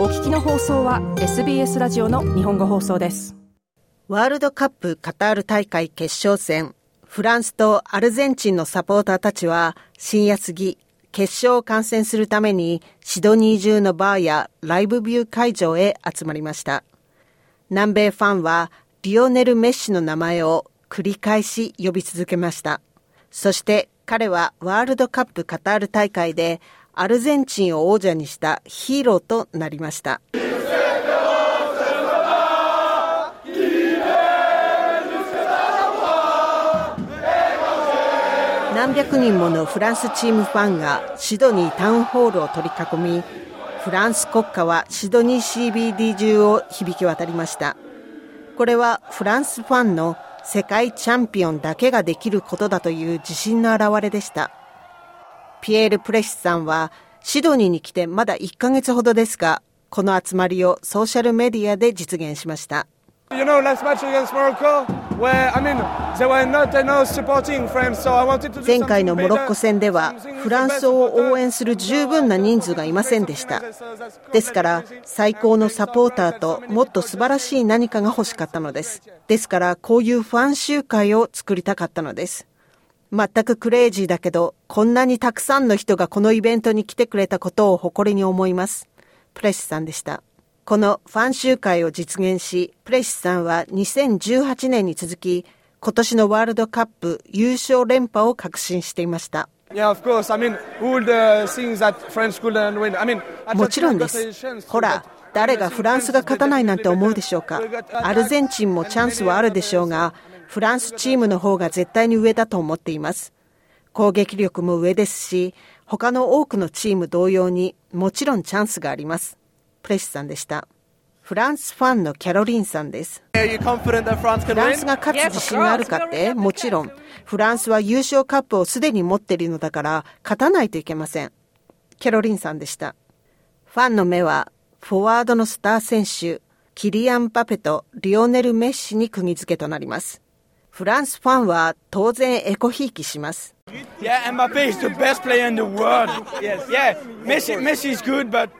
お聞きの放送は SBS ラジオの日本語放送です。ワールドカップカタール大会決勝戦フランスとアルゼンチンのサポーターたちは深夜過ぎ決勝を観戦するためにシドニー中のバーやライブビュー会場へ集まりました。南米ファンはリオネル・メッシの名前を繰り返し呼び続けました。そして彼はワールドカップカタール大会でアルゼンチンを王者にしたヒーローとなりました。何百人ものフランスチームファンがシドニータウンホールを取り囲みフランス国歌はシドニー CBD 中を響き渡りましたこれはフランスファンの世界チャンピオンだけができることだという自信の表れでしたピエール・プレシスさんはシドニーに来てまだ1ヶ月ほどですがこの集まりをソーシャルメディアで実現しました You know, last match against Morocco, where, I mean, there were not enough supporting friends, so I wanted to do 前回のモロッコ戦では、フランスを応援する十分な人数がいませんでした。ですから、最高のサポーターともっと素晴らしい何かが欲しかったのです。ですから、こういうファン集会を作りたかったのです。全くクレイジーだけど、こんなにたくさんの人がこのイベントに来てくれたことを誇りに思います。プレシさんでした。このファン集会を実現し、プレシさんは2018年に続き、今年のワールドカップ優勝連覇を確信していました。もちろんです。ほら、誰がフランスが勝たないなんて思うでしょうか。アルゼンチンもチャンスはあるでしょうが、フランスチームの方が絶対に上だと思っています。攻撃力も上ですし、他の多くのチーム同様にもちろんチャンスがあります。プレシさんでした。フランスファンのキャロリンさんです。フランスが勝つ自信があるかってもちろん、フランスは優勝カップをすでに持っているのだから勝たないといけません。キャロリンさんでした。ファンの目は、フォワードのスター選手、キリアン・パペとリオネル・メッシに釘付けとなります。フランスファンは当然エコひいきします。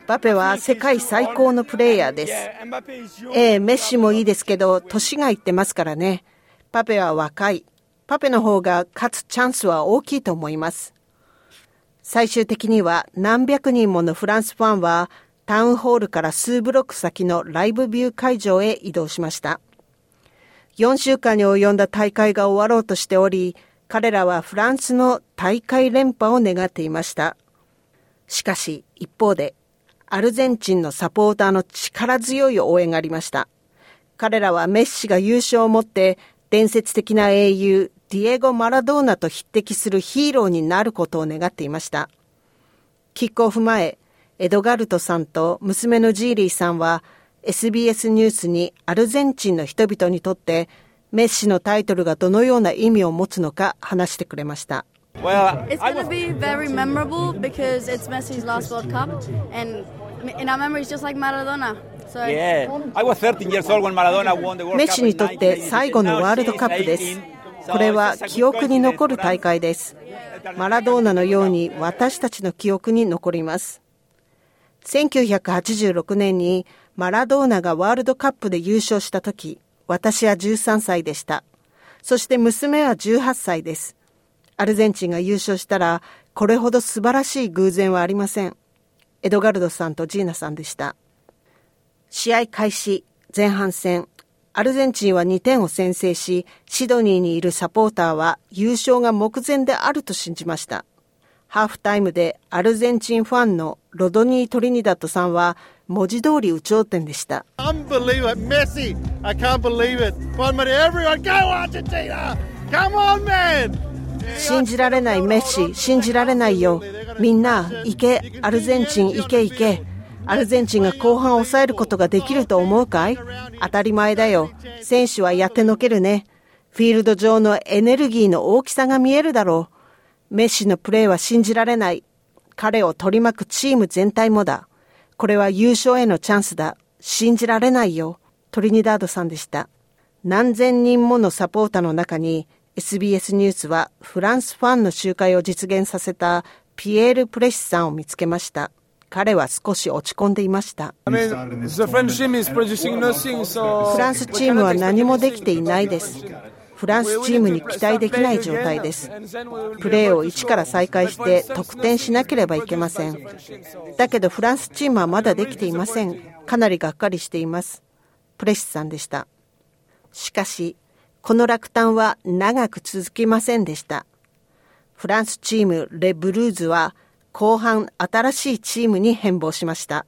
バペは世界最高のプレイヤーです。ええ、メッシもいいですけど、年がいってますからね。パペは若い。パペの方が勝つチャンスは大きいと思います。最終的には何百人ものフランスファンはタウンホールから数ブロック先のライブビュー会場へ移動しました。4週間に及んだ大会が終わろうとしており、彼らはフランスの大会連覇を願っていました。しかし、一方で、アルゼンチンのサポーターの力強い応援がありました。彼らはメッシが優勝をもって伝説的な英雄ディエゴ・マラドーナと匹敵するヒーローになることを願っていました。キックオフ前、エドガルトさんと娘のジーリーさんは SBS ニュースにアルゼンチンの人々にとってメッシのタイトルがどのような意味を持つのか話してくれました。Well, it's going to be very memorable because it's Messi's last World Cup and in our memories just like Maradona. メッシにとって最後のワールドカップです。これは記憶に残る大会です。マラドーナのように私たちの記憶に残ります。1986年にマラドーナがワールドカップで優勝した時、私は13歳でした。そして娘は18歳です。アルゼンチンが優勝したら、これほど素晴らしい偶然はありません。エドガルドさんとジーナさんでした。試合開始、前半戦、アルゼンチンは2点を先制し、シドニーにいるサポーターは優勝が目前であると信じました。ハーフタイムでアルゼンチンファンのロドニー・トリニダットさんは文字通り有頂天でした。信じられないメッシ、信じられないよ。みんな、行け、アルゼンチン行け行け。アルゼンチンが後半抑えることができると思うかい？当たり前だよ。選手はやってのけるね。フィールド上のエネルギーの大きさが見えるだろう。メッシのプレーは信じられない。彼を取り巻くチーム全体もだ。これは優勝へのチャンスだ。信じられないよ。トリニダードさんでした。何千人ものサポーターの中に SBS ニュースはフランスファンの集会を実現させたピエール・プレシさんを見つけました。彼は少し落ち込んでいました。フランスチームは何もできていないです。フランスチームに期待できない状態です。プレーを一から再開して得点しなければいけません。だけどフランスチームはまだできていません。かなりがっかりしています。プレシスさんでした。しかし、この落胆は長く続きませんでした。フランスチームレ・ブルーズは後半新しいチームに変貌しました。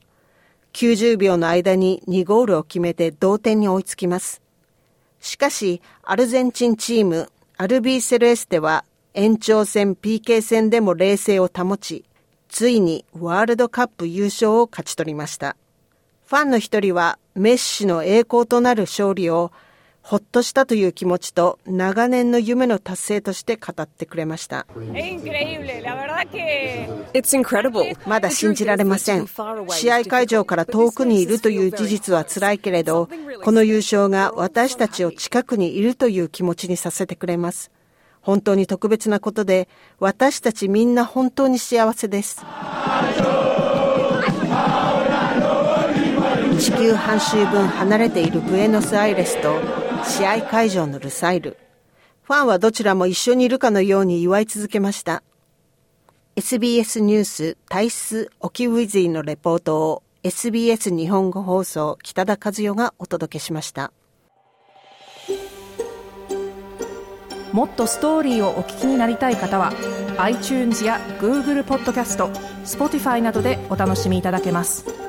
90秒の間に2ゴールを決めて同点に追いつきます。しかし、アルゼンチンチーム、アルビーセルエステは延長戦 PK 戦でも冷静を保ち、ついにワールドカップ優勝を勝ち取りました。ファンの一人はメッシの栄光となる勝利をほっとしたという気持ちと長年の夢の達成として語ってくれました。まだ信じられません。試合会場から遠くにいるという事実は辛いけれど、この優勝が私たちを近くにいるという気持ちにさせてくれます。本当に特別なことで、私たちみんな本当に幸せです。地球半周分離れているブエノスアイレスと試合会場のルサイル。ファンはどちらも一緒にいるかのように祝い続けました。SBS ニュースタイス・オキウィズィのレポートを SBS 日本語放送北田和代がお届けしました。もっとストーリーをお聞きになりたい方は iTunes や Google ポッドキャスト Spotify などでお楽しみいただけます。